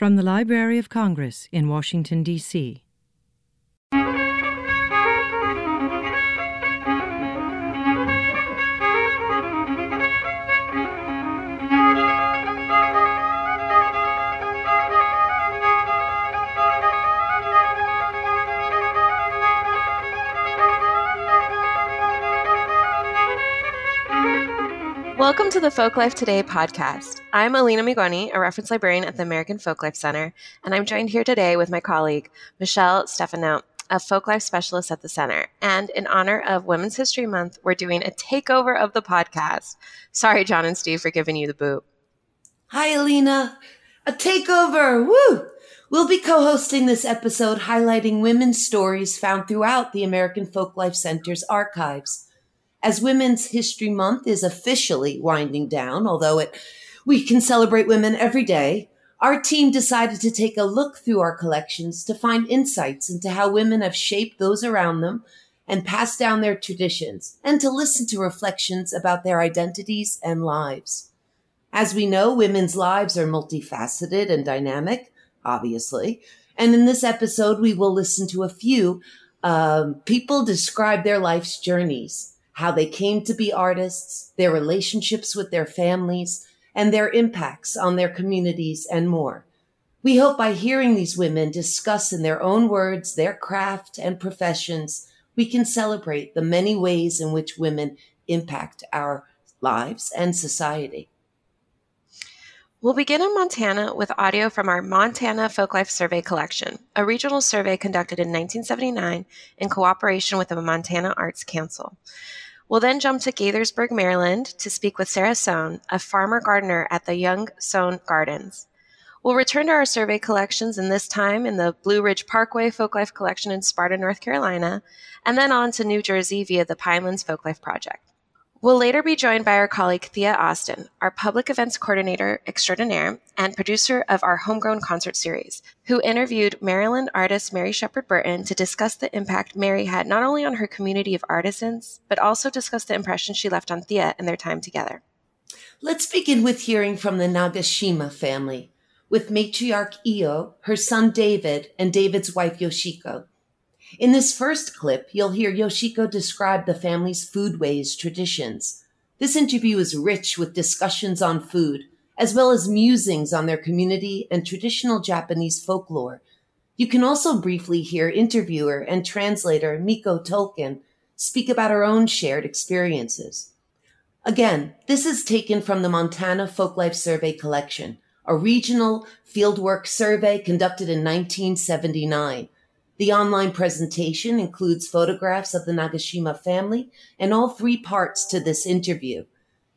From the Library of Congress in Washington, D.C. Welcome to the Folklife Today podcast. I'm Allina Migoni, a reference librarian at the American Folklife Center, and I'm joined here today with my colleague, Michelle Stefano, a folklife specialist at the center. And in honor of Women's History Month, we're doing a takeover of the podcast. Sorry, John and Steve, for giving you the boot. Hi, Allina. A takeover. Woo! We'll be co-hosting this episode highlighting women's stories found throughout the American Folklife Center's archives. As Women's History Month is officially winding down, although it we can celebrate women every day, our team decided to take a look through our collections to find insights into how women have shaped those around them and passed down their traditions, and to listen to reflections about their identities and lives. As we know, women's lives are multifaceted and dynamic, obviously. And in this episode, we will listen to a few um, people describe their life's journeys how they came to be artists, their relationships with their families, and their impacts on their communities and more. We hope by hearing these women discuss in their own words their craft and professions, we can celebrate the many ways in which women impact our lives and society. We'll begin in Montana with audio from our Montana Folklife Survey collection, a regional survey conducted in 1979 in cooperation with the Montana Arts Council. We'll then jump to Gaithersburg, Maryland to speak with Sarah Sohn, a farmer gardener at the Young Sohn Gardens. We'll return to our survey collections, and this time in the Blue Ridge Parkway Folklife Collection in Sparta, North Carolina, and then on to New Jersey via the Pinelands Folklife Project. We'll later be joined by our colleague Thea Austen, our public events coordinator extraordinaire and producer of our Homegrown concert series, who interviewed Maryland artist Mary Sheppard Burton to discuss the impact Mary had not only on her community of artisans, but also discuss the impression she left on Thea and their time together. Let's begin with hearing from the Nagashima family, with matriarch Iyo, her son David, and David's wife Yoshiko. In this first clip, you'll hear Yoshiko describe the family's foodways traditions. This interview is rich with discussions on food, as well as musings on their community and traditional Japanese folklore. You can also briefly hear interviewer and translator Miiko Toelken speak about her own shared experiences. Again, this is taken from the Montana Folklife Survey collection, a regional fieldwork survey conducted in 1979 the online presentation includes photographs of the Nagashima family and all three parts to this interview.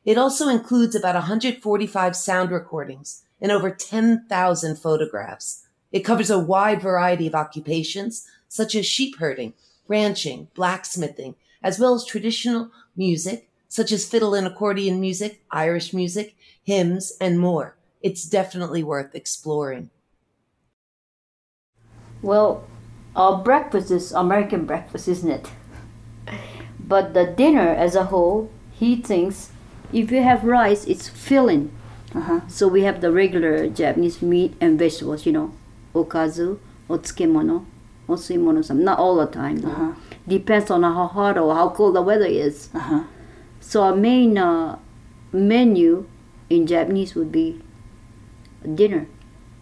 It also includes about 145 sound recordings and over 10,000 photographs. It covers a wide variety of occupations such as sheep herding, ranching, blacksmithing, as well as traditional music such as fiddle and accordion music, Irish music, hymns, and more. It's definitely worth exploring. Well, our breakfast is American breakfast, isn't it? But the dinner as a whole, he thinks if you have rice, it's filling. Uh-huh. So we have the regular Japanese meat and vegetables, you know, okazu, otsukemono, otsuimono, some not all the time. Uh-huh. Depends on how hot or how cold the weather is. Uh-huh. So our main uh, menu in Japanese would be dinner.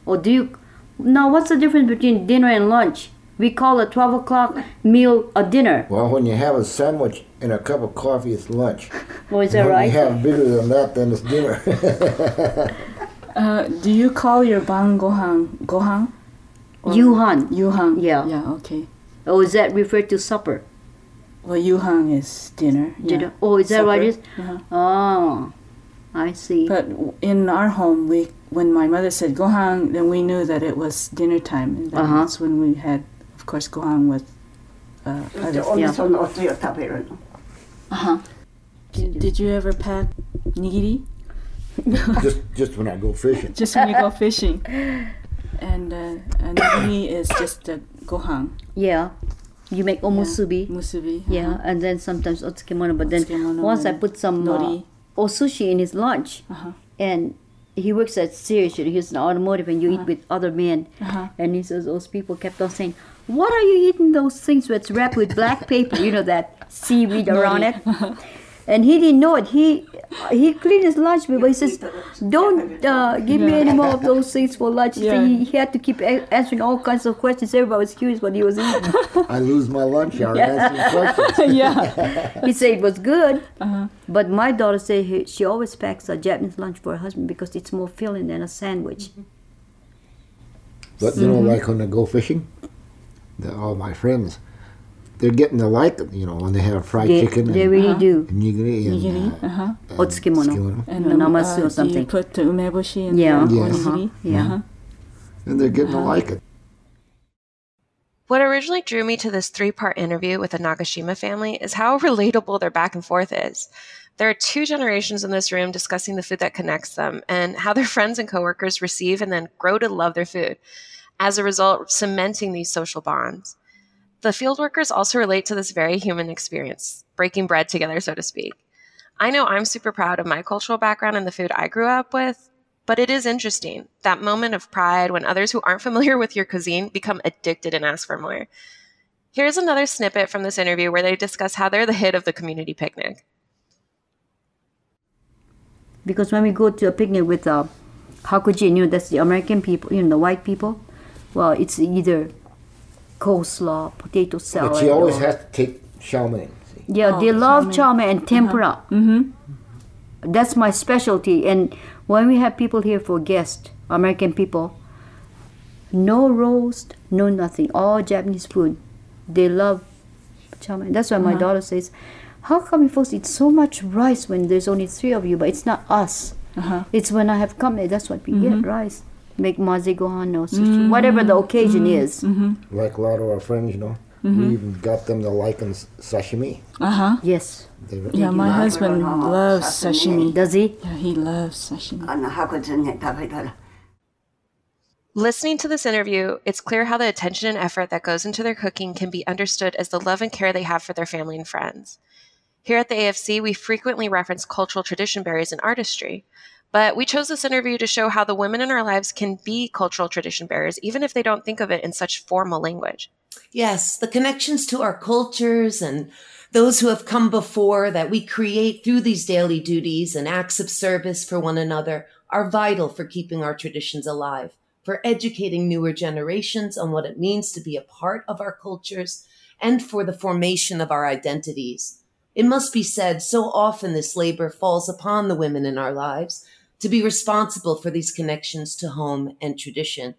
Or do you now? What's the difference between dinner and lunch? We call a 12 o'clock meal a dinner. Well, when you have a sandwich and a cup of coffee, it's lunch. Oh, is that right? When you have bigger than that, then it's dinner. uh, do you call your ban gohan gohan? Yuhan. Yuhan. Yeah. Yeah, okay. Oh, is that referred to supper? Well, yuhan is dinner. Dinner. Yeah. Oh, is that supper. what it is? Uh-huh. Oh, I see. But in our home, we when my mother said gohan, then we knew that it was dinner time, and uh-huh. that's when we had of course go on with uh, other yeah. Uh-huh. Did, did you ever pack nigiri? just just when I go fishing. just when you go fishing. And uh, nigiri is just a gohan. Yeah. You make omusubi. Yeah. Musubi. Uh-huh. Yeah, and then sometimes otsukemono. But then Otsukemono once I put some nori. uh, sushi in his lunch, Uh-huh. and he works at Sears. He's an automotive, and you eat with other men. And he says those people kept on saying, "What are you eating those things that's wrapped with black paper? You know that seaweed around it." And he didn't know it. He he cleaned his lunch, but he says, "Don't uh, give me any more of those things for lunch." So Yeah. he, he had to keep a- answering all kinds of questions. Everybody was curious what he was eating. I lose my lunch hour answering questions. yeah. he said it was good, but my daughter said he, she always packs a Japanese lunch for her husband because it's more filling than a sandwich. But you know, like when I go fishing, the, all my friends, they're getting to like it. You know, when they have fried They, chicken they and, really do. and nigiri and, Nigiri, uh, uh-huh. and Otsukemono. tsukemono. And The namasu or do you put the umeboshi in Yeah. the Yes. onigiri? Yeah. Uh-huh. and they're getting to like it. What originally drew me to this three part interview with the Nagashima family is how relatable their back and forth is. There are two generations in this room discussing the food that connects them and how their friends and coworkers receive and then grow to love their food, as a result, cementing these social bonds. The field workers also relate to this very human experience, breaking bread together, so to speak. I know I'm super proud of my cultural background and the food I grew up with, but it is interesting that moment of pride when others who aren't familiar with your cuisine become addicted and ask for more. Here's another snippet from this interview where they discuss how they're the hit of the community picnic. Because when we go to a picnic with uh, Hakujin, you know, that's the American people, you know, the white people, well, it's either coleslaw, potato salad. But she always or- has to take chow mein. See? Yeah, they love chow mein and tempura. Mm-hmm. That's my specialty. And when we have people here for guests, American people, no roast, no nothing, all Japanese food. They love chow mein. That's why my daughter says, "How come you folks eat so much rice when there's only three of you? But it's not us. Uh-huh. It's when I have company. That's what we get rice." Make Gohan, no, mm-hmm. whatever the mm-hmm. occasion mm-hmm. is. Mm-hmm. Like a lot of our friends, you know, mm-hmm. we even got them to like in sashimi. Uh huh. Yes. Yeah, my husband loves sashimi. Does he? Yeah, he loves sashimi. Listening to this interview, it's clear how the attention and effort that goes into their cooking can be understood as the love and care they have for their family and friends. Here at the AFC, we frequently reference cultural tradition bearers in artistry, but we chose this interview to show how the women in our lives can be cultural tradition bearers, even if they don't think of it in such formal language. Yes, the connections to our cultures and those who have come before that we create through these daily duties and acts of service for one another are vital for keeping our traditions alive, for educating newer generations on what it means to be a part of our cultures, and for the formation of our identities. It must be said, so often this labor falls upon the women in our lives to be responsible for these connections to home and tradition.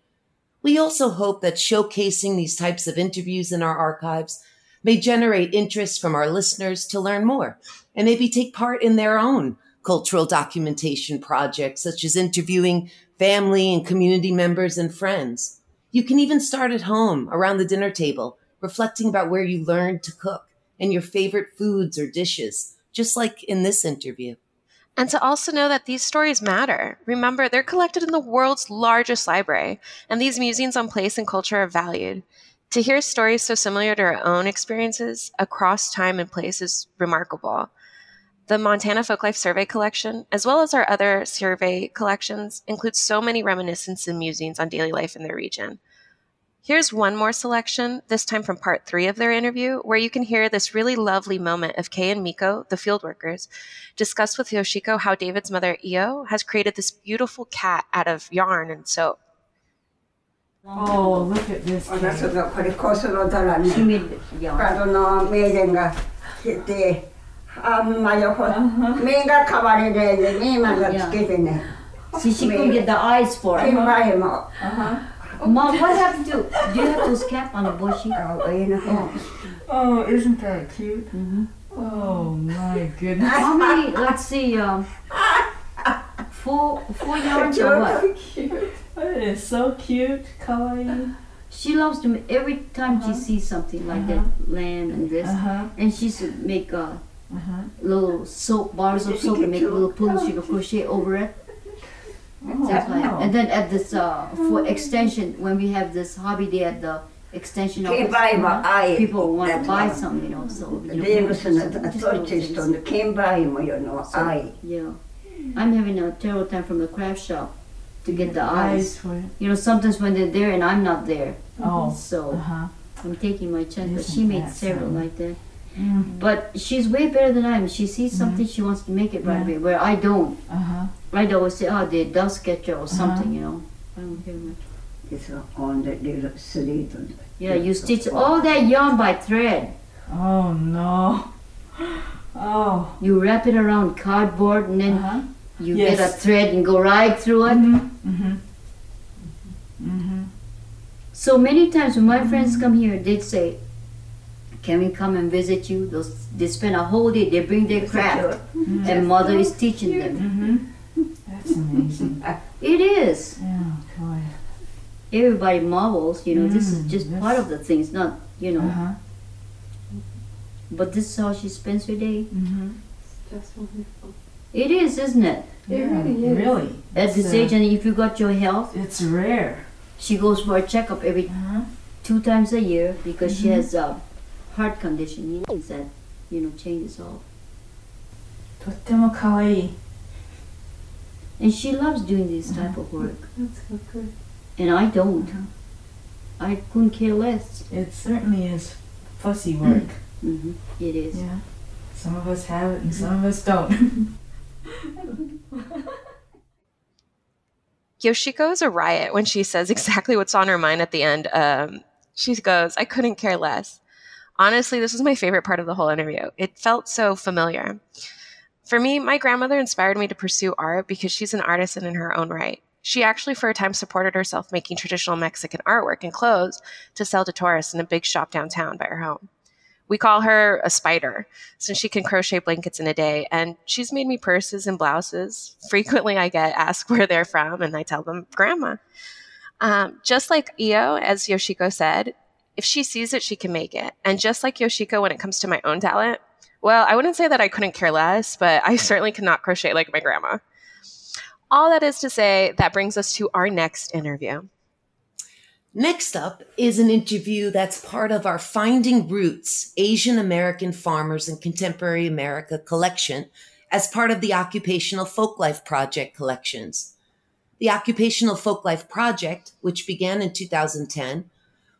We also hope that showcasing these types of interviews in our archives may generate interest from our listeners to learn more and maybe take part in their own cultural documentation projects, such as interviewing family and community members and friends. You can even start at home around the dinner table, reflecting about where you learned to cook and your favorite foods or dishes, just like in this interview. And to also know that these stories matter. Remember, they're collected in the world's largest library, and these musings on place and culture are valued. To hear stories so similar to our own experiences across time and place is remarkable. The Montana Folklife Survey collection, as well as our other survey collections, includes so many reminiscences and musings on daily life in their region. Here's one more selection, this time from part three of their interview, where you can hear this really lovely moment of Kay and Miiko, the field workers, discuss with Yoshiko how David's mother, Iyo, has created this beautiful cat out of yarn and soap. Oh, look at this. 녀석도 그리 고수로 달았네. 바로 너 She, couldn't get the eyes for it. Uh-huh. Mom, what happened to? Do you have those cap on a bushy? Oh, you know. Oh, isn't that cute? Mm-hmm. Oh my goodness. How many? Let's see. Um, four four yards or what? So cute. It's so cute, kawaii. She loves to every time uh-huh. she sees something like uh-huh. that lamb and this, uh-huh. and she should make uh, uh-huh. little soap bars of soap and make a little pool. She can crochet over it Oh. Wow. And then at this uh, for extension, when we have this hobby day at the extension office, mm-hmm. people want to buy some, you know. So you know, was came by, you know, so, I. Yeah, I'm having a terrible time from the craft shop to get the eyes. You know, sometimes when they're there and I'm not there. Oh. So uh-huh. I'm taking my chance, Isn't but she made several like that. Mm. But she's way better than I am. She sees something, she wants to make it right Yeah. away. Where I don't. Uh-huh. I'd always say, oh, the dust catcher or something, you know. I don't care much. It's on the little slit. Yeah, you stitch all that yarn by thread. Oh no. Oh. You wrap it around cardboard and then Uh-huh. you Yes. get a thread and go right through it. Mm-hmm. Mm-hmm. So many times when my friends come here, they'd say, "Can we come and visit you?" They'll, they spend a whole day. They bring their craft, and mother is teaching them. Mm-hmm. That's amazing. It is. Yeah, boy. Everybody marvels. You know, this is Mm, just yes. part of the thing. It's not, you know. Uh-huh. But this is how she spends her day. Mm-hmm. Just wonderful. It is, isn't it? It yeah, really is. Really. At this It's, uh, age, and if you got your health, It's rare. she goes for a checkup every Uh-huh. two times a year because she Mhm. has a heart condition. Means that, you know, changes all. とっても可愛い。 And she loves doing this type of work. That's so good. And I don't. I couldn't care less. It certainly is fussy work. hmm It is. Yeah. Some of us have it and some of us don't. Yoshiko is a riot when she says exactly what's on her mind at the end. Um, she goes, I couldn't care less. Honestly, this was my favorite part of the whole interview. It felt so familiar. For me, my grandmother inspired me to pursue art because she's an artisan in her own right. She actually, for a time, supported herself making traditional Mexican artwork and clothes to sell to tourists in a big shop downtown by her home. We call her a spider since she can crochet blankets in a day, and she's made me purses and blouses. Frequently, I get asked where they're from, and I tell them grandma. Um, just like Iyo, as Yoshiko said, if she sees it, she can make it. And just like Yoshiko, when it comes to my own talent, well, I wouldn't say that I couldn't care less, but I certainly could not crochet like my grandma. All that is to say, that brings us to our next interview. Next up is an interview that's part of our Finding Roots Asian American Farmers in Contemporary America collection as part of the Occupational Folklife Project collections. The Occupational Folklife Project, which began in 2010,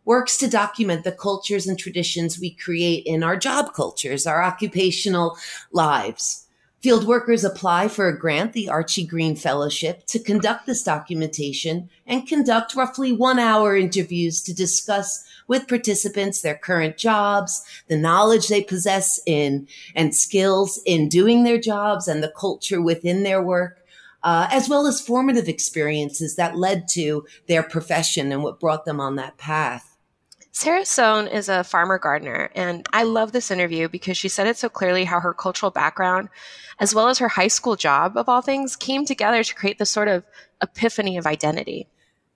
works to document the cultures and traditions we create in our job cultures, our occupational lives. Field workers apply for a grant, the Archie Green Fellowship, to conduct this documentation and conduct roughly one hour interviews to discuss with participants their current jobs, the knowledge they possess in and skills in doing their jobs and the culture within their work. Uh, as well as formative experiences that led to their profession and what brought them on that path. Sarah Sohn is a farmer gardener, and I love this interview because she said it so clearly how her cultural background, as well as her high school job, of all things, came together to create this sort of epiphany of identity.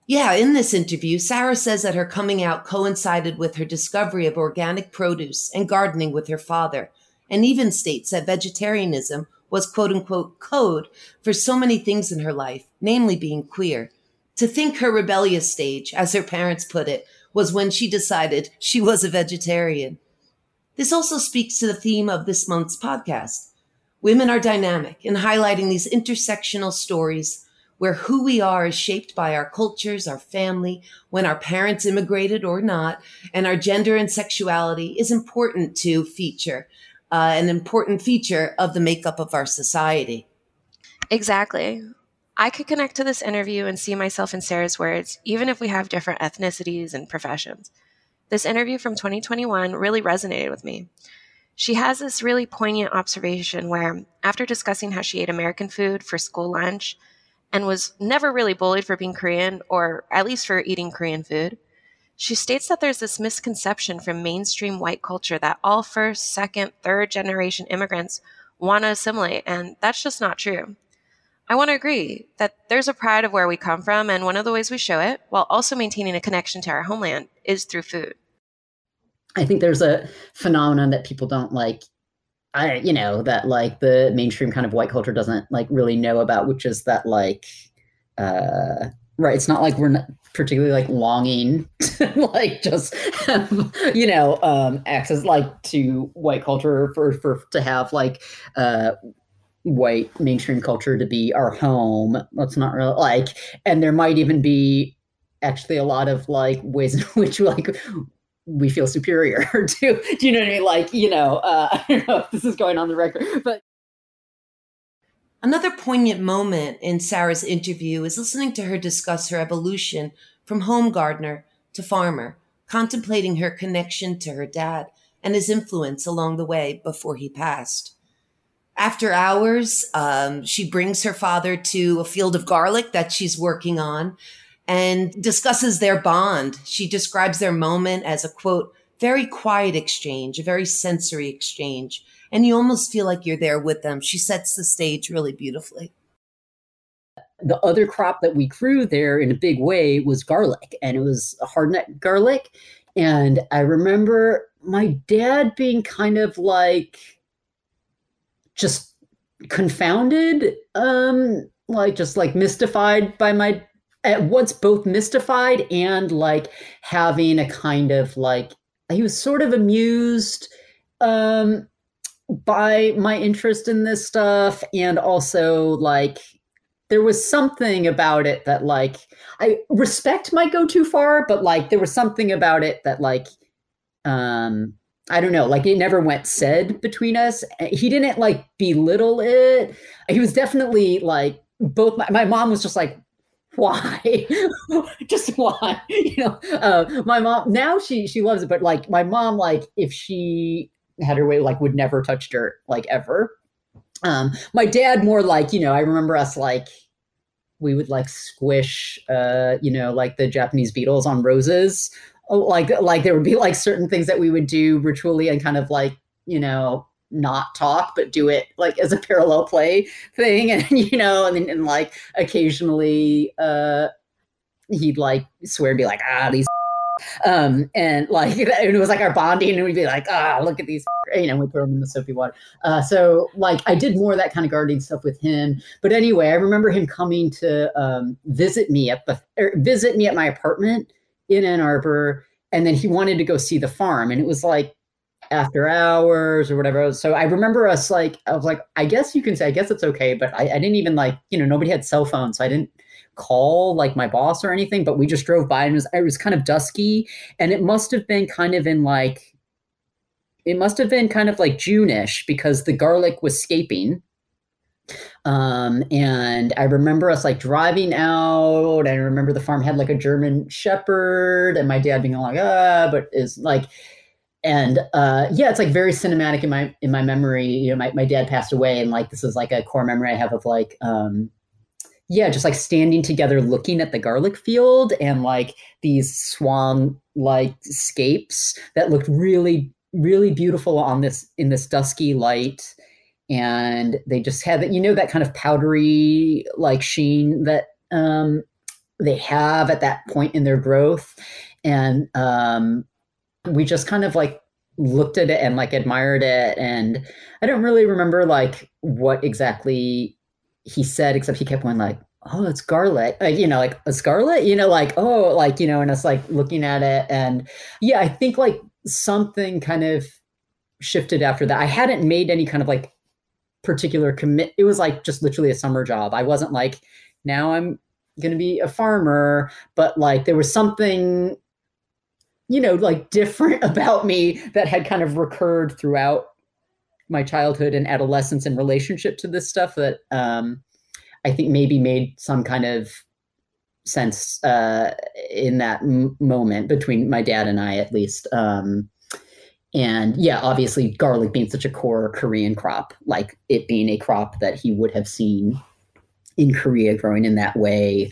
Yeah, in this interview, Sarah says that her coming out coincided with her discovery of organic produce and gardening with her father, and even states that vegetarianism was quote unquote code for so many things in her life, namely being queer. To think her rebellious stage, as her parents put it, was when she decided she was a vegetarian. This also speaks to the theme of this month's podcast. Women are dynamic in highlighting these intersectional stories where who we are is shaped by our cultures, our family, when our parents immigrated or not, and our gender and sexuality is important to feature, uh, an important feature of the makeup of our society. Exactly. I could connect to this interview and see myself in Sarah's words, even if we have different ethnicities and professions. This interview from 2021 really resonated with me. She has this really poignant observation where, after discussing how she ate American food for school lunch and was never really bullied for being Korean, or at least for eating Korean food, she states that there's this misconception from mainstream white culture that all first, second, third generation immigrants want to assimilate, and that's just not true. I want to agree that there's a pride of where we come from, and one of the ways we show it, while also maintaining a connection to our homeland, is through food. I think there's a phenomenon that people don't like. I, you know, that like the mainstream kind of white culture doesn't like really know about, which is that like, uh, right. It's not like we're not particularly like longing to like just have, you know, um, access like to white culture for, for, to have like, uh, white mainstream culture to be our home. That's not really like, and there might even be actually a lot of like ways in which like we feel superior to. Do you know what I mean? Like, you know, uh, I don't know if this is going on the record, but Another poignant moment in Sarah's interview is listening to her discuss her evolution from home gardener to farmer, contemplating her connection to her dad and his influence along the way before he passed. After hours, um, she brings her father to a field of garlic that she's working on and discusses their bond. She describes their moment as a quote, very quiet exchange, a very sensory exchange and you almost feel like you're there with them. She sets the stage really beautifully. The other crop that we grew there in a big way was garlic, and it was hardneck garlic. And I remember my dad being kind of like just confounded, um, like just like mystified by my at once both mystified and like having a kind of like he was sort of amused um by my interest in this stuff. And also like there was something about it that like I respect might go too far, but like there was something about it that like um I don't know, like it never went said between us. He didn't like belittle it. He was definitely like both my, my mom was just like why just why you know uh, my mom now she she loves it but like my mom like if she had her way, like would never touch dirt, like ever. Um, my dad more like, you know, I remember us like we would like squish uh, you know, like the Japanese beetles on roses. Oh, like like there would be like certain things that we would do ritually and kind of like, you know, not talk but do it like as a parallel play thing and you know and then and like occasionally uh he'd like swear and be like ah these um, and like and it was like our bonding, and we'd be like, ah, look at these, you know, we throw them in the soapy water. Uh, so like I did more of that kind of gardening stuff with him. But anyway, I remember him coming to um, visit me at the er, visit me at my apartment in Ann Arbor, and then he wanted to go see the farm, and it was like after hours or whatever. So I remember us like I was like, I guess you can say, I guess it's okay, but I, I didn't even like, you know, nobody had cell phones, so I didn't call like my boss or anything, but we just drove by and it was, it was kind of dusky. And it must have been kind of in like, it must have been kind of like June-ish because the garlic was scaping. Um, and I remember us like driving out, I remember the farm had like a German shepherd, and my dad being like, ah, but is like, and uh, yeah, it's like very cinematic in my in my memory. You know, my, my dad passed away, and like this is like a core memory I have of like um, yeah, just like standing together looking at the garlic field and like these swan like scapes that looked really, really beautiful on this in this dusky light. And they just had that, you know, that kind of powdery like sheen that um, they have at that point in their growth. And um, we just kind of like looked at it and like admired it. And I don't really remember like what exactly he said, except he kept going like, "Oh, it's garlic," you know, like a scarlet, you know, like oh, like you know, and it's like looking at it, and yeah, I think like something kind of shifted after that. I hadn't made any kind of like particular commit. It was like just literally a summer job. I wasn't like now I'm going to be a farmer, but like there was something you know like different about me that had kind of recurred throughout my childhood and adolescence in relationship to this stuff that um, I think maybe made some kind of sense uh, in that m- moment between my dad and I, at least. Um, and yeah, obviously, garlic being such a core Korean crop, like it being a crop that he would have seen in Korea growing in that way,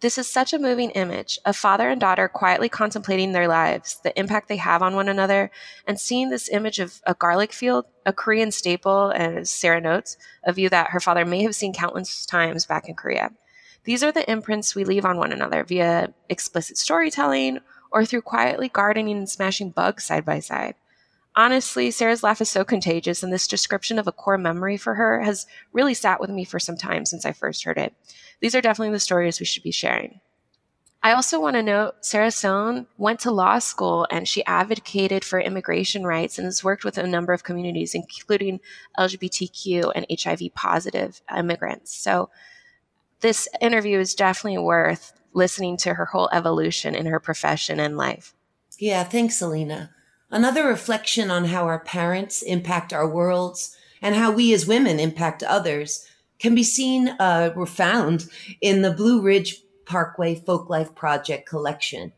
this is such a moving image of father and daughter quietly contemplating their lives, the impact they have on one another, and seeing this image of a garlic field, a Korean staple, as Sarah notes, a view that her father may have seen countless times back in Korea. These are the imprints we leave on one another via explicit storytelling or through quietly gardening and smashing bugs side by side. Honestly, Sarah's laugh is so contagious, and this description of a core memory for her has really sat with me for some time since I first heard it. These are definitely the stories we should be sharing. I also want to note Sarah Sohn went to law school and she advocated for immigration rights and has worked with a number of communities, including LGBTQ and HIV positive immigrants. So this interview is definitely worth listening to her whole evolution in her profession and life. Yeah, thanks, Allina. Another reflection on how our parents impact our worlds and how we as women impact others can be seen uh, or found in the Blue Ridge Parkway Folklife Project collection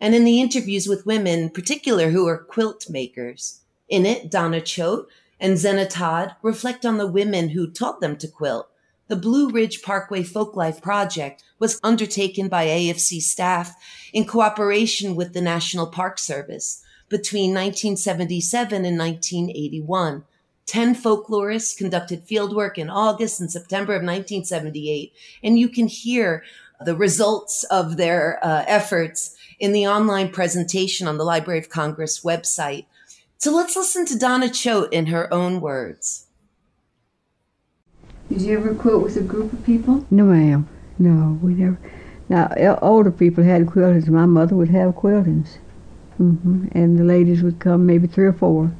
and in the interviews with women, in particular, who are quilt makers. In it, Donna Choate and Zenna Todd reflect on the women who taught them to quilt. The Blue Ridge Parkway Folklife Project was undertaken by AFC staff in cooperation with the National Park Service between 1977 and 1981. Ten folklorists conducted fieldwork in August and September of 1978, and you can hear the results of their uh, efforts in the online presentation on the Library of Congress website. So let's listen to Donna Choate in her own words. Did you ever quilt with a group of people? No, ma'am. No, we never. Now, older people had quiltings. My mother would have quiltings. Mm-hmm. And the ladies would come, maybe three or four.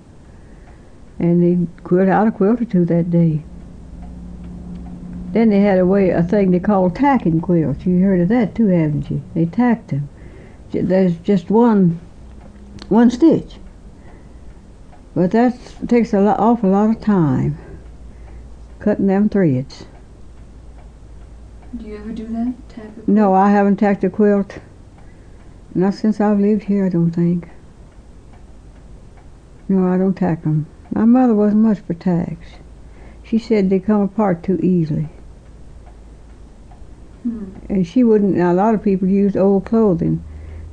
And they'd quilt out a quilt or two that day. Then they had a way, a thing they called tacking quilts. You heard of that too, haven't you? They tacked them. There's just one, one stitch. But that takes an awful lot of time, cutting them threads. Do you ever do that? Tack a quilt? No, I haven't tacked a quilt. Not since I've lived here, I don't think. No, I don't tack them. My mother wasn't much for tacks. She said they come apart too easily. Hmm. And she wouldn't, now a lot of people used old clothing,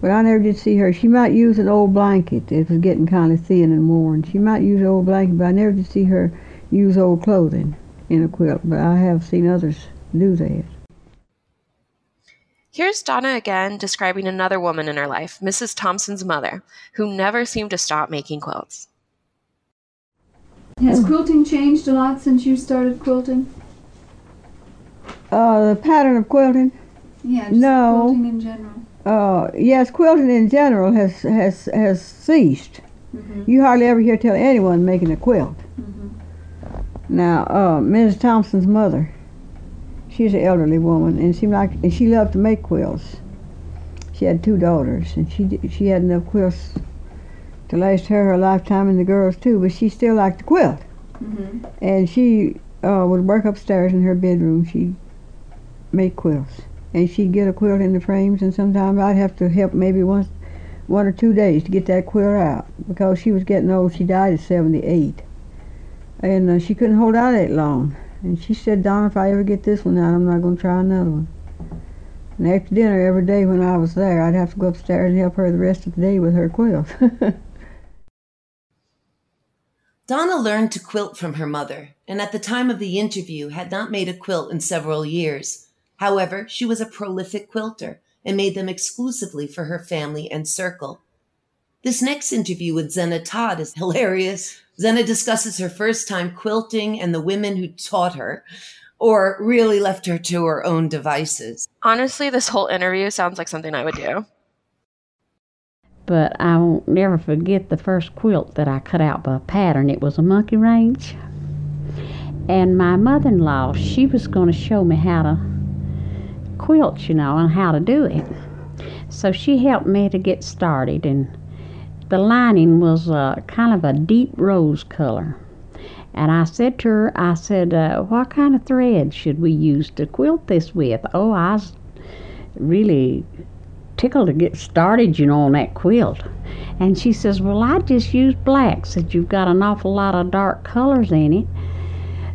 but I never did see her. She might use an old blanket. that was getting kind of thin and worn. She might use an old blanket, but I never did see her use old clothing in a quilt. But I have seen others do that. Here's Donna again describing another woman in her life, Mrs. Thompson's mother, who never seemed to stop making quilts. Has quilting changed a lot since you started quilting? Uh, the pattern of quilting? Yeah, just No. quilting in general. Uh, yes, quilting in general has has has ceased. Mhm. You hardly ever hear tell anyone making a quilt. Mhm. Now, uh, Mrs. Thompson's mother, she's an elderly woman, and she liked and she loved to make quilts. She had two daughters, and she she had enough quilts to last her her lifetime, and the girls too. But she still liked to quilt, Mhm. and she uh, would work upstairs in her bedroom. She'd make quilts, and she'd get a quilt in the frames, and sometimes I'd have to help maybe once, one or two days to get that quilt out because she was getting old. She died at seventy-eight, and uh, she couldn't hold out that long. And she said, "Donna, if I ever get this one out, I'm not going to try another one." And after dinner every day when I was there, I'd have to go upstairs and help her the rest of the day with her quilt. Donna learned to quilt from her mother, and at the time of the interview had not made a quilt in several years. However, she was a prolific quilter and made them exclusively for her family and circle. This next interview with Zenna Todd is hilarious. Zenna discusses her first time quilting and the women who taught her, or really left her to her own devices. Honestly, this whole interview sounds like something I would do. But I won't never forget the first quilt that I cut out by pattern. It was a monkey wrench. And my mother in law, she was going to show me how to quilt, you know, and how to do it. So she helped me to get started. And the lining was uh, kind of a deep rose color. And I said to her, I said, uh, what kind of thread should we use to quilt this with? Oh, I was really tickled to get started, you know, on that quilt. And she says, Well, I just use black. Said you've got an awful lot of dark colors in it.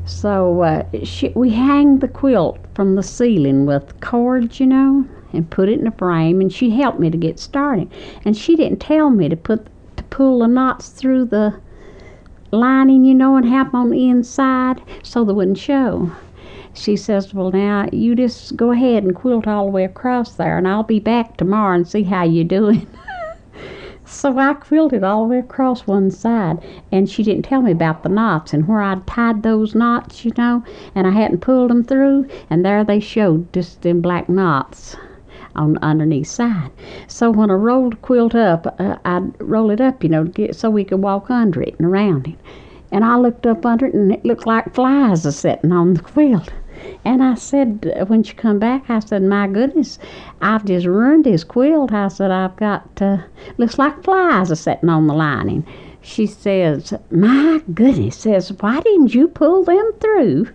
So uh, she, we hang the quilt from the ceiling with cords, you know, and put it in a frame. And she helped me to get started. And she didn't tell me to put to pull the knots through the lining, you know, and have them on the inside so they wouldn't show. She says, Well, now you just go ahead and quilt all the way across there, and I'll be back tomorrow and see how you're doing. so I quilted all the way across one side, and she didn't tell me about the knots and where I'd tied those knots, you know, and I hadn't pulled them through, and there they showed just in black knots on underneath side. So when I rolled the quilt up, uh, I'd roll it up, you know, get, so we could walk under it and around it. And I looked up under it, and it looked like flies are sitting on the quilt. And I said, uh, when she come back, I said, my goodness, I've just ruined this quilt. I said, I've got, uh, looks like flies are sitting on the lining. She says, my goodness, says, why didn't you pull them through?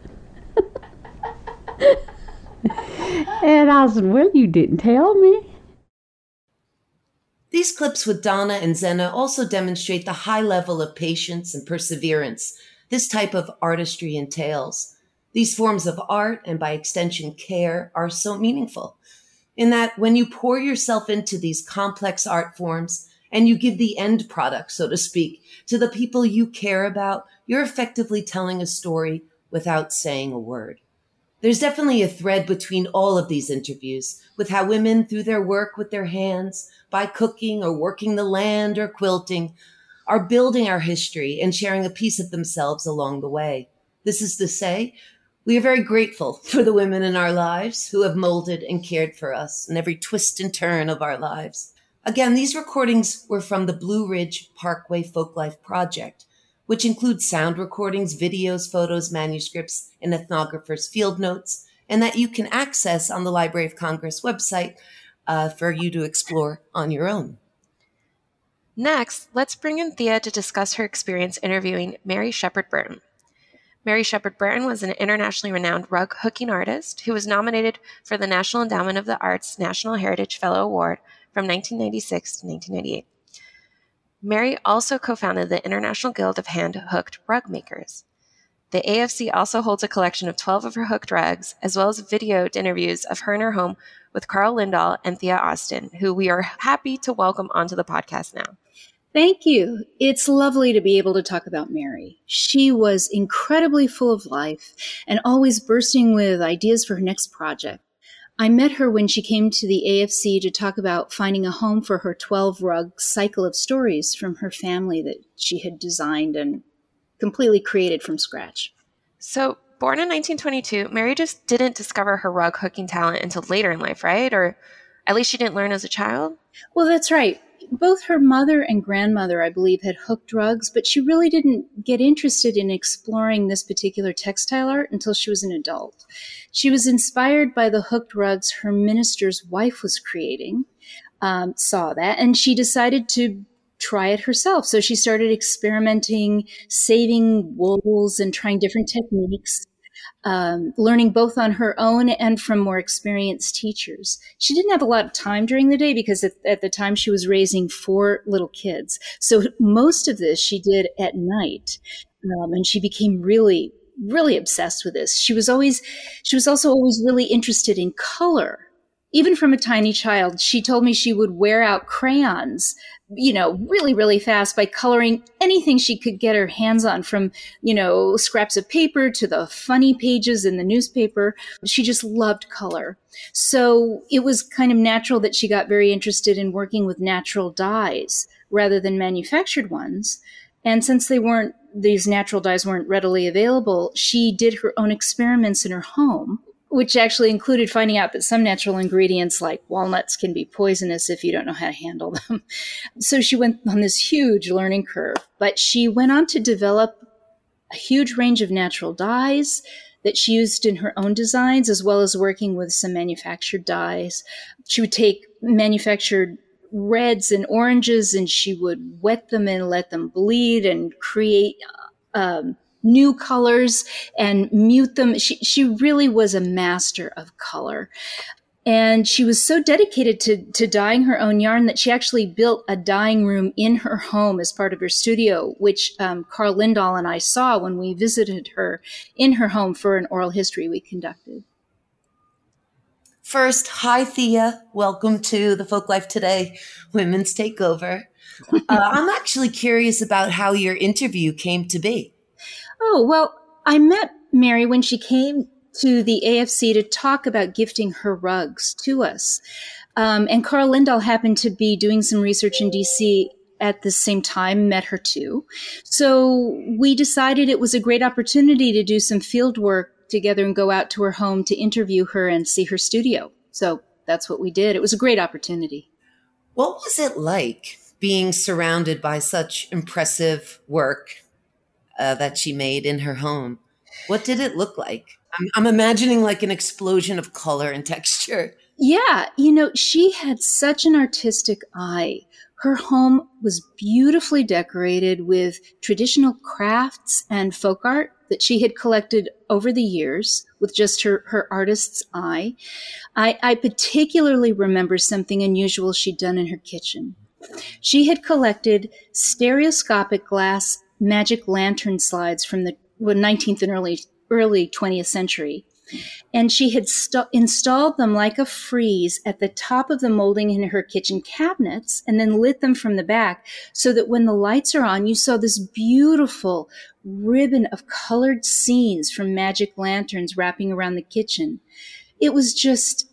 and I said, well, you didn't tell me. These clips with Donna and Zenna also demonstrate the high level of patience and perseverance this type of artistry entails. These forms of art and by extension care are so meaningful in that when you pour yourself into these complex art forms and you give the end product, so to speak, to the people you care about, you're effectively telling a story without saying a word. There's definitely a thread between all of these interviews with how women, through their work with their hands, by cooking or working the land or quilting, are building our history and sharing a piece of themselves along the way. This is to say, we are very grateful for the women in our lives who have molded and cared for us in every twist and turn of our lives. Again, these recordings were from the Blue Ridge Parkway Folklife Project, which includes sound recordings, videos, photos, manuscripts, and ethnographers' field notes, and that you can access on the Library of Congress website uh, for you to explore on your own. Next, let's bring in Thea to discuss her experience interviewing Mary Sheppard Burton. Mary Sheppard Burton was an internationally renowned rug hooking artist who was nominated for the National Endowment of the Arts National Heritage Fellow Award from 1996 to 1998. Mary also co founded the International Guild of Hand Hooked Rug Makers. The AFC also holds a collection of 12 of her hooked rugs, as well as videoed interviews of her in her home with Carl Lindahl and Thea Austen, who we are happy to welcome onto the podcast now. Thank you. It's lovely to be able to talk about Mary. She was incredibly full of life and always bursting with ideas for her next project. I met her when she came to the AFC to talk about finding a home for her 12 rug cycle of stories from her family that she had designed and completely created from scratch. So, born in 1922, Mary just didn't discover her rug hooking talent until later in life, right? Or at least she didn't learn as a child? Well, that's right both her mother and grandmother, I believe, had hooked rugs, but she really didn't get interested in exploring this particular textile art until she was an adult. She was inspired by the hooked rugs her minister's wife was creating, um, saw that, and she decided to try it herself. So she started experimenting, saving wools and trying different techniques um, learning both on her own and from more experienced teachers. She didn't have a lot of time during the day because at, at, the time she was raising four little kids. So most of this she did at night. Um, and she became really, really obsessed with this. She was always, she was also always really interested in color even from a tiny child, she told me she would wear out crayons, you know, really, really fast by coloring anything she could get her hands on from, you know, scraps of paper to the funny pages in the newspaper. She just loved color. So it was kind of natural that she got very interested in working with natural dyes rather than manufactured ones. And since they weren't, these natural dyes weren't readily available, she did her own experiments in her home which actually included finding out that some natural ingredients like walnuts can be poisonous if you don't know how to handle them. So she went on this huge learning curve, but she went on to develop a huge range of natural dyes that she used in her own designs, as well as working with some manufactured dyes. She would take manufactured reds and oranges and she would wet them and let them bleed and create um, new colors and mute them. She, she really was a master of color. And she was so dedicated to, to dyeing her own yarn that she actually built a dyeing room in her home as part of her studio, which um, Carl Lindahl and I saw when we visited her in her home for an oral history we conducted. First, hi Thea. Welcome to the Folk Life Today Women's Takeover. Uh, I'm actually curious about how your interview came to be. Oh, well, I met Mary when she came to the AFC to talk about gifting her rugs to us. Um, and Carl Lindahl happened to be doing some research in DC at the same time, met her too. So we decided it was a great opportunity to do some field work together and go out to her home to interview her and see her studio. So that's what we did. It was a great opportunity. What was it like being surrounded by such impressive work uh, that she made in her home? What did it look like? I'm, I'm imagining like an explosion of color and texture. Yeah, you know, she had such an artistic eye. Her home was beautifully decorated with traditional crafts and folk art that she had collected over the years with just her, her artist's eye. I, I particularly remember something unusual she'd done in her kitchen. She had collected stereoscopic glass magic lantern slides from the 19th and early early 20th century and she had st- installed them like a frieze at the top of the molding in her kitchen cabinets and then lit them from the back so that when the lights are on, you saw this beautiful ribbon of colored scenes from magic lanterns wrapping around the kitchen. It was just,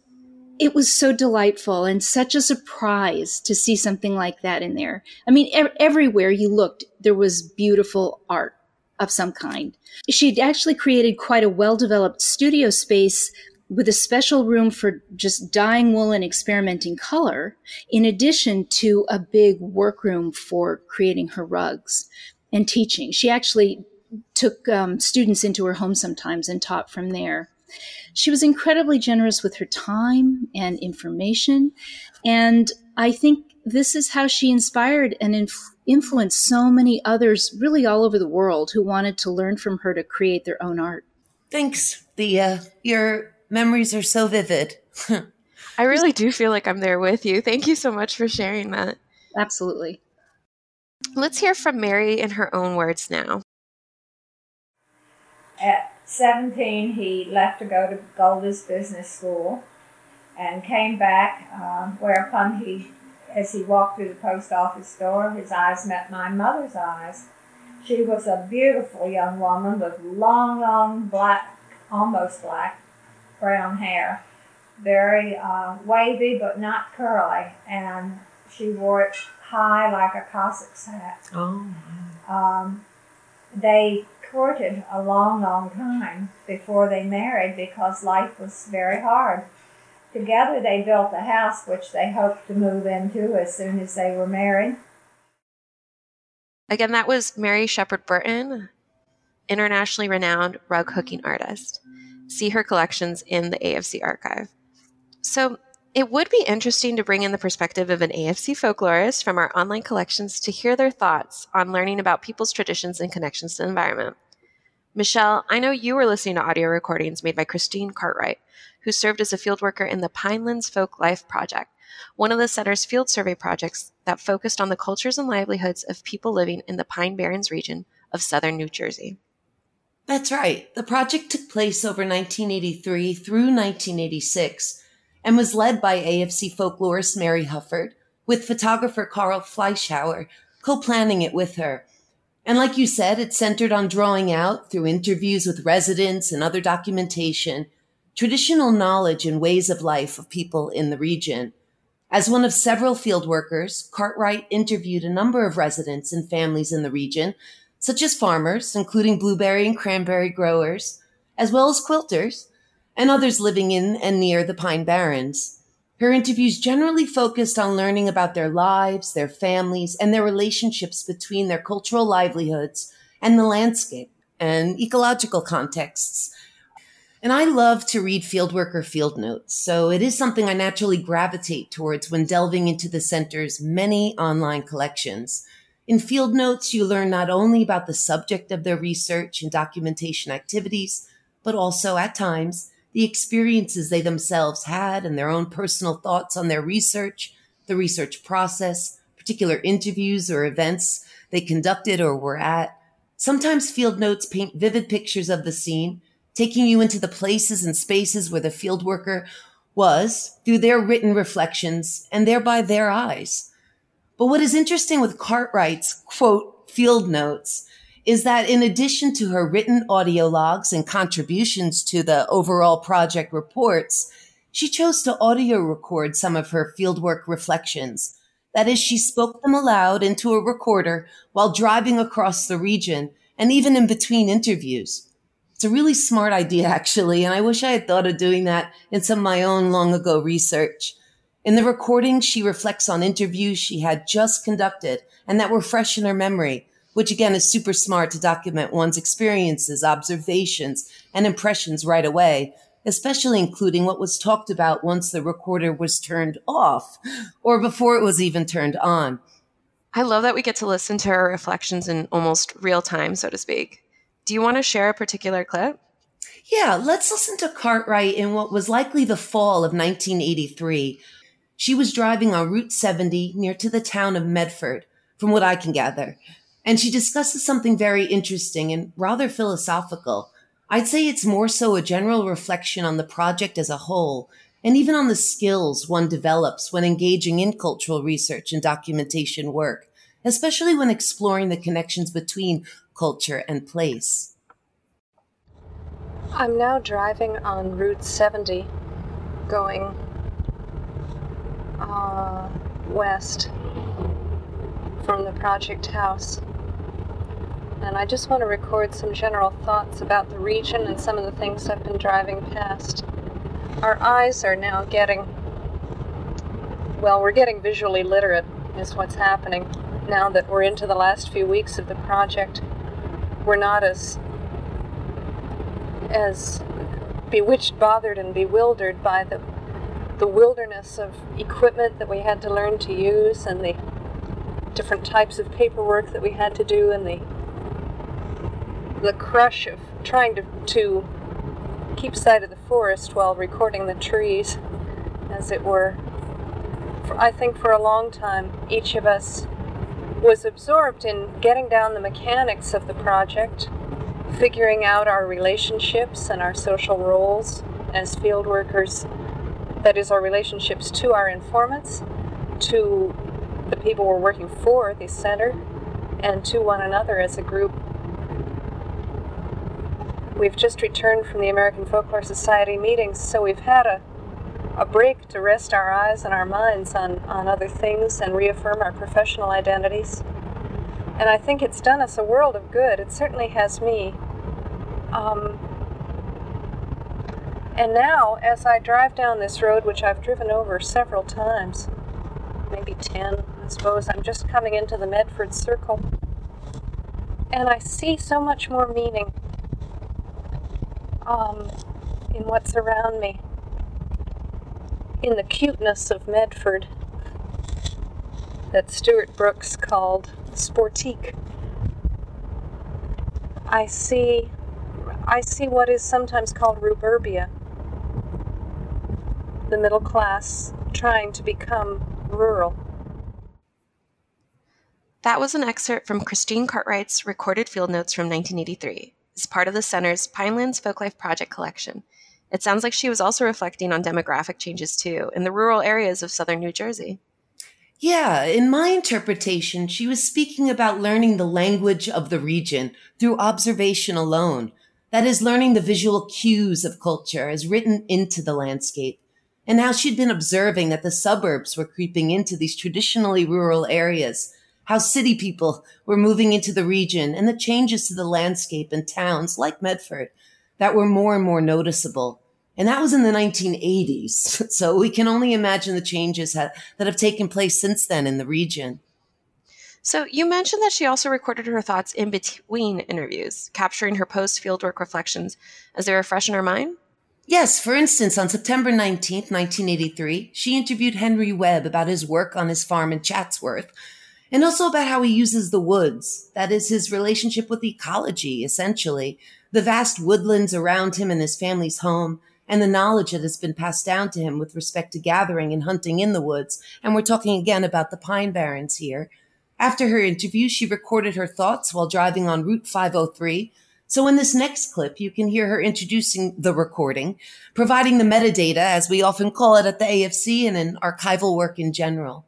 it was so delightful and such a surprise to see something like that in there. I mean, ev- everywhere you looked, there was beautiful art of some kind. She'd actually created quite a well developed studio space with a special room for just dyeing wool and experimenting color, in addition to a big workroom for creating her rugs and teaching. She actually took um, students into her home sometimes and taught from there. She was incredibly generous with her time and information. And I think this is how she inspired and inf- influenced so many others, really all over the world, who wanted to learn from her to create their own art. Thanks, Thea. Your memories are so vivid. I really do feel like I'm there with you. Thank you so much for sharing that. Absolutely. Let's hear from Mary in her own words now. At 17, he left to go to Golders Business School and came back, um, whereupon he as he walked through the post office door, his eyes met my mother's eyes. She was a beautiful young woman with long, long black, almost black, brown hair, very uh, wavy but not curly, and she wore it high like a Cossack's hat. Oh. Um, they courted a long, long time before they married because life was very hard. Together they built a house which they hoped to move into as soon as they were married. Again, that was Mary Sheppard Burton, internationally renowned rug hooking artist. See her collections in the AFC archive. So, it would be interesting to bring in the perspective of an AFC folklorist from our online collections to hear their thoughts on learning about people's traditions and connections to the environment. Michelle, I know you were listening to audio recordings made by Christine Cartwright, who served as a field worker in the Pinelands Folk Life Project, one of the center's field survey projects that focused on the cultures and livelihoods of people living in the Pine Barrens region of southern New Jersey. That's right. The project took place over 1983 through 1986 and was led by AFC folklorist Mary Hufford, with photographer Carl Fleischhauer co planning it with her. And like you said, it centered on drawing out, through interviews with residents and other documentation, traditional knowledge and ways of life of people in the region. As one of several field workers, Cartwright interviewed a number of residents and families in the region, such as farmers, including blueberry and cranberry growers, as well as quilters, and others living in and near the Pine Barrens. Her interviews generally focused on learning about their lives, their families, and their relationships between their cultural livelihoods and the landscape and ecological contexts and I love to read fieldworker field notes, so it is something I naturally gravitate towards when delving into the center's many online collections. In field notes, you learn not only about the subject of their research and documentation activities, but also at times the experiences they themselves had and their own personal thoughts on their research, the research process, particular interviews or events they conducted or were at. Sometimes field notes paint vivid pictures of the scene taking you into the places and spaces where the field worker was through their written reflections and thereby their eyes. But what is interesting with Cartwright's quote field notes is that in addition to her written audio logs and contributions to the overall project reports, she chose to audio record some of her fieldwork reflections. That is, she spoke them aloud into a recorder while driving across the region and even in between interviews. It's a really smart idea, actually, and I wish I had thought of doing that in some of my own long ago research. In the recording, she reflects on interviews she had just conducted and that were fresh in her memory, which again is super smart to document one's experiences, observations, and impressions right away, especially including what was talked about once the recorder was turned off or before it was even turned on. I love that we get to listen to our reflections in almost real time, so to speak. Do you want to share a particular clip? Yeah, let's listen to Cartwright in what was likely the fall of 1983. She was driving on Route 70 near to the town of Medford, from what I can gather, and she discusses something very interesting and rather philosophical. I'd say it's more so a general reflection on the project as a whole, and even on the skills one develops when engaging in cultural research and documentation work, especially when exploring the connections between culture and place. I'm now driving on Route 70, going uh, west from the project house. And I just want to record some general thoughts about the region and some of the things I've been driving past. Our eyes are now getting, well, we're getting visually literate, is what's happening now that we're into the last few weeks of the project. We're not as as bewitched, bothered, and bewildered by the the wilderness of equipment that we had to learn to use and the different types of paperwork that we had to do and the the crush of trying to, to keep sight of the forest while recording the trees, as it were. For, I think for a long time, each of us was absorbed in getting down the mechanics of the project, figuring out our relationships and our social roles as field workers, that is, our relationships to our informants, to the people we're working for, the center, and to one another as a group We've just returned from the American Folklore Society meetings, so we've had a, a break to rest our eyes and our minds on, on other things and reaffirm our professional identities. And I think it's done us a world of good. It certainly has me. Um, and now, as I drive down this road, which I've driven over several times, maybe 10, I suppose, I'm just coming into the Medford Circle, and I see so much more meaning in what's around me, in the cuteness of Medford that Stuart Brooks called sportique. I see I see what is sometimes called ruburbia. The middle class trying to become rural. That was an excerpt from Christine Cartwright's recorded field notes from 1983 is part of the center's Pinelands Folklife Project collection. It sounds like she was also reflecting on demographic changes too in the rural areas of southern New Jersey. Yeah, in my interpretation, she was speaking about learning the language of the region through observation alone. That is, learning the visual cues of culture as written into the landscape. And how she'd been observing that the suburbs were creeping into these traditionally rural areas how city people were moving into the region and the changes to the landscape in towns like Medford that were more and more noticeable. And that was in the 1980s. So we can only imagine the changes that have taken place since then in the region. So you mentioned that she also recorded her thoughts in between interviews, capturing her post fieldwork reflections as they were fresh in her mind? Yes, for instance, on September 19th, 1983, she interviewed Henry Webb about his work on his farm in Chatsworth, and also about how he uses the woods. That is his relationship with ecology, essentially, the vast woodlands around him and his family's home, and the knowledge that has been passed down to him with respect to gathering and hunting in the woods. And we're talking again about the Pine Barrens here. After her interview, she recorded her thoughts while driving on Route 503. So in this next clip, you can hear her introducing the recording, providing the metadata, as we often call it at the AFC and in archival work in general.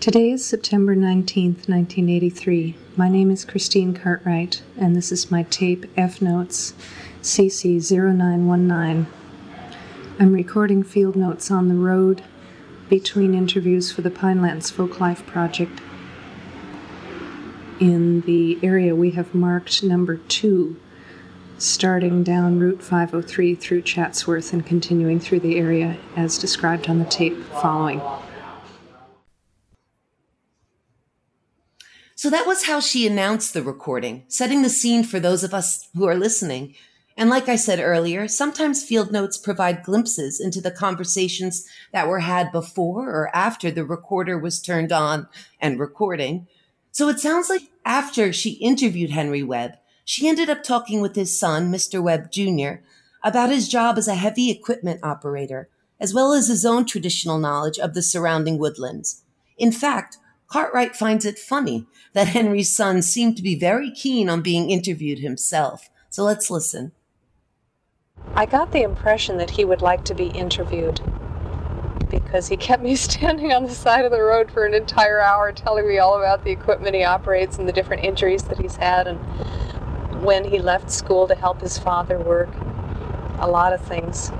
Today is September 19th, 1983. My name is Christine Cartwright, and this is my tape F Notes CC0919. I'm recording field notes on the road between interviews for the Pinelands Folklife Project. In the area we have marked number two starting down Route 503 through Chatsworth and continuing through the area as described on the tape following. So that was how she announced the recording, setting the scene for those of us who are listening. And like I said earlier, sometimes field notes provide glimpses into the conversations that were had before or after the recorder was turned on and recording. So it sounds like after she interviewed Henry Webb, she ended up talking with his son, Mr. Webb Jr., about his job as a heavy equipment operator, as well as his own traditional knowledge of the surrounding woodlands. In fact, Cartwright finds it funny that Henry's son seemed to be very keen on being interviewed himself. So let's listen. I got the impression that he would like to be interviewed because he kept me standing on the side of the road for an entire hour telling me all about the equipment he operates and the different injuries that he's had and when he left school to help his father work. A lot of things.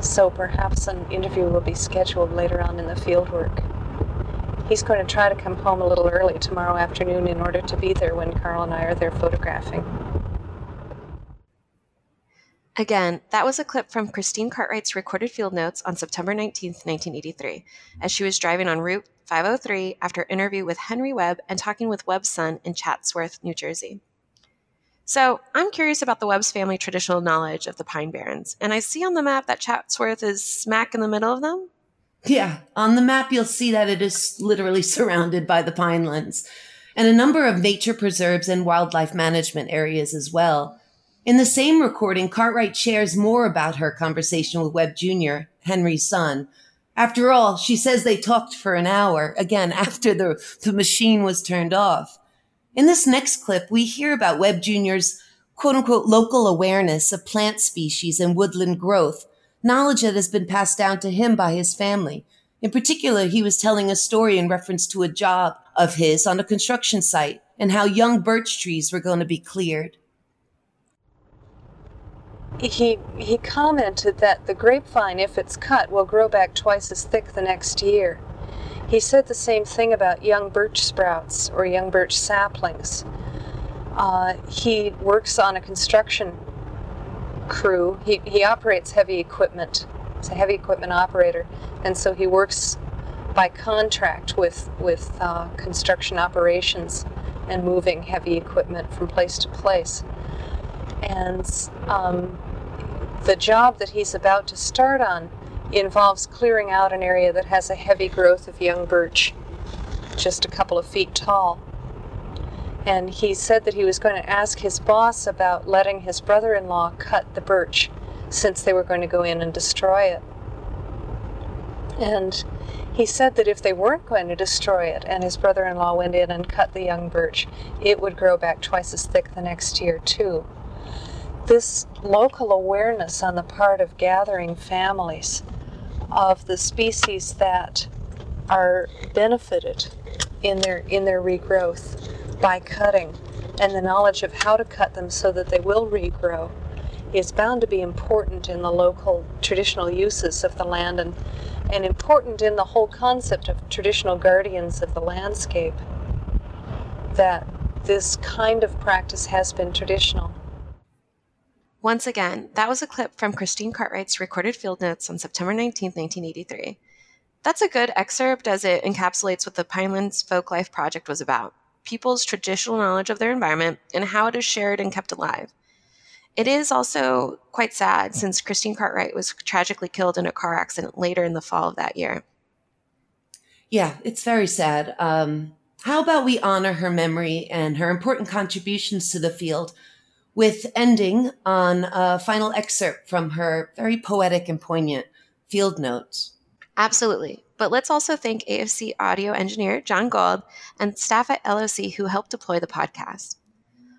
So perhaps an interview will be scheduled later on in the field work. He's going to try to come home a little early tomorrow afternoon in order to be there when Carl and I are there photographing. Again, that was a clip from Christine Cartwright's recorded field notes on September 19, 1983, as she was driving on Route 503 after an interview with Henry Webb and talking with Webb's son in Chatsworth, New Jersey. So, I'm curious about the Webb's family traditional knowledge of the Pine Barrens, and I see on the map that Chatsworth is smack in the middle of them. Yeah, on the map, you'll see that it is literally surrounded by the pinelands and a number of nature preserves and wildlife management areas as well. In the same recording, Cartwright shares more about her conversation with Webb Jr., Henry's son. After all, she says they talked for an hour, again, after the, the machine was turned off. In this next clip, we hear about Webb Jr.'s quote unquote local awareness of plant species and woodland growth knowledge that has been passed down to him by his family. In particular, he was telling a story in reference to a job of his on a construction site and how young birch trees were going to be cleared. He, he commented that the grapevine, if it's cut, will grow back twice as thick the next year. He said the same thing about young birch sprouts or young birch saplings. Uh, he works on a construction crew. He, he operates heavy equipment. He's a heavy equipment operator, and so he works by contract with with uh, construction operations and moving heavy equipment from place to place. And um, the job that he's about to start on involves clearing out an area that has a heavy growth of young birch, just a couple of feet tall and he said that he was going to ask his boss about letting his brother in law cut the birch since they were going to go in and destroy it. And he said that if they weren't going to destroy it and his brother in law went in and cut the young birch, it would grow back twice as thick the next year, too. This local awareness on the part of gathering families of the species that are benefited in their in their regrowth by cutting and the knowledge of how to cut them so that they will regrow is bound to be important in the local traditional uses of the land and, and important in the whole concept of traditional guardians of the landscape that this kind of practice has been traditional. Once again, that was a clip from Christine Cartwright's recorded field notes on September 19, 1983. That's a good excerpt as it encapsulates what the Pinelands Folk Life Project was about people's traditional knowledge of their environment and how it is shared and kept alive. It is also quite sad since Christine Cartwright was tragically killed in a car accident later in the fall of that year. Yeah, it's very sad. Um, how about we honor her memory and her important contributions to the field with ending on a final excerpt from her very poetic and poignant field notes? Absolutely. But let's also thank AFC audio engineer John Gold and staff at LOC who helped deploy the podcast.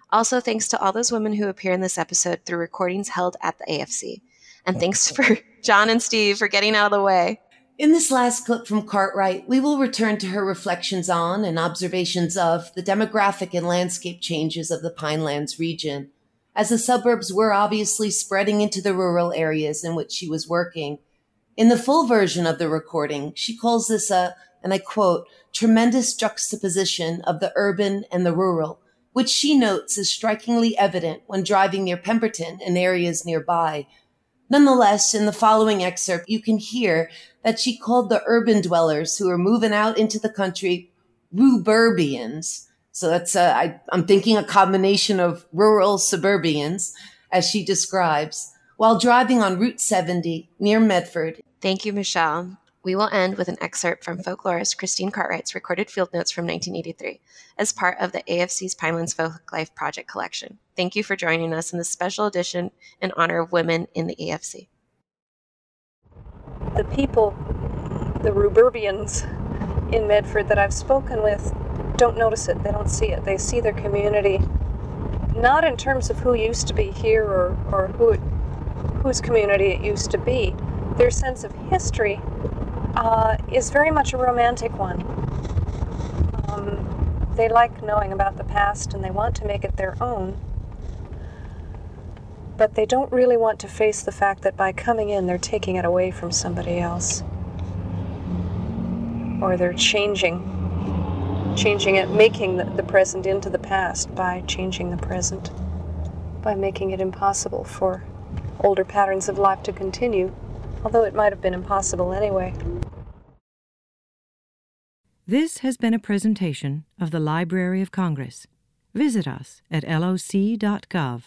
Also, thanks to all those women who appear in this episode through recordings held at the AFC. And thanks for John and Steve for getting out of the way. In this last clip from Cartwright, we will return to her reflections on and observations of the demographic and landscape changes of the Pinelands region, as the suburbs were obviously spreading into the rural areas in which she was working in the full version of the recording, she calls this a, and I quote, tremendous juxtaposition of the urban and the rural, which she notes is strikingly evident when driving near Pemberton and areas nearby. Nonetheless, in the following excerpt, you can hear that she called the urban dwellers who are moving out into the country ruburbians. So that's, uh, I, I'm thinking a combination of rural suburbians, as she describes, while driving on Route 70 near Medford. Thank you, Michelle. We will end with an excerpt from folklorist Christine Cartwright's recorded field notes from 1983 as part of the AFC's Pinelands Folklife Project collection. Thank you for joining us in this special edition in honor of women in the AFC. The people, the Ruburbians in Medford that I've spoken with, don't notice it. They don't see it. They see their community not in terms of who used to be here or, or who it, whose community it used to be. Their sense of history uh, is very much a romantic one. Um, they like knowing about the past and they want to make it their own. But they don't really want to face the fact that by coming in, they're taking it away from somebody else. Or they're changing. Changing it, making the, the present into the past by changing the present. By making it impossible for older patterns of life to continue, although it might have been impossible anyway. This has been a presentation of the Library of Congress. Visit us at loc.gov.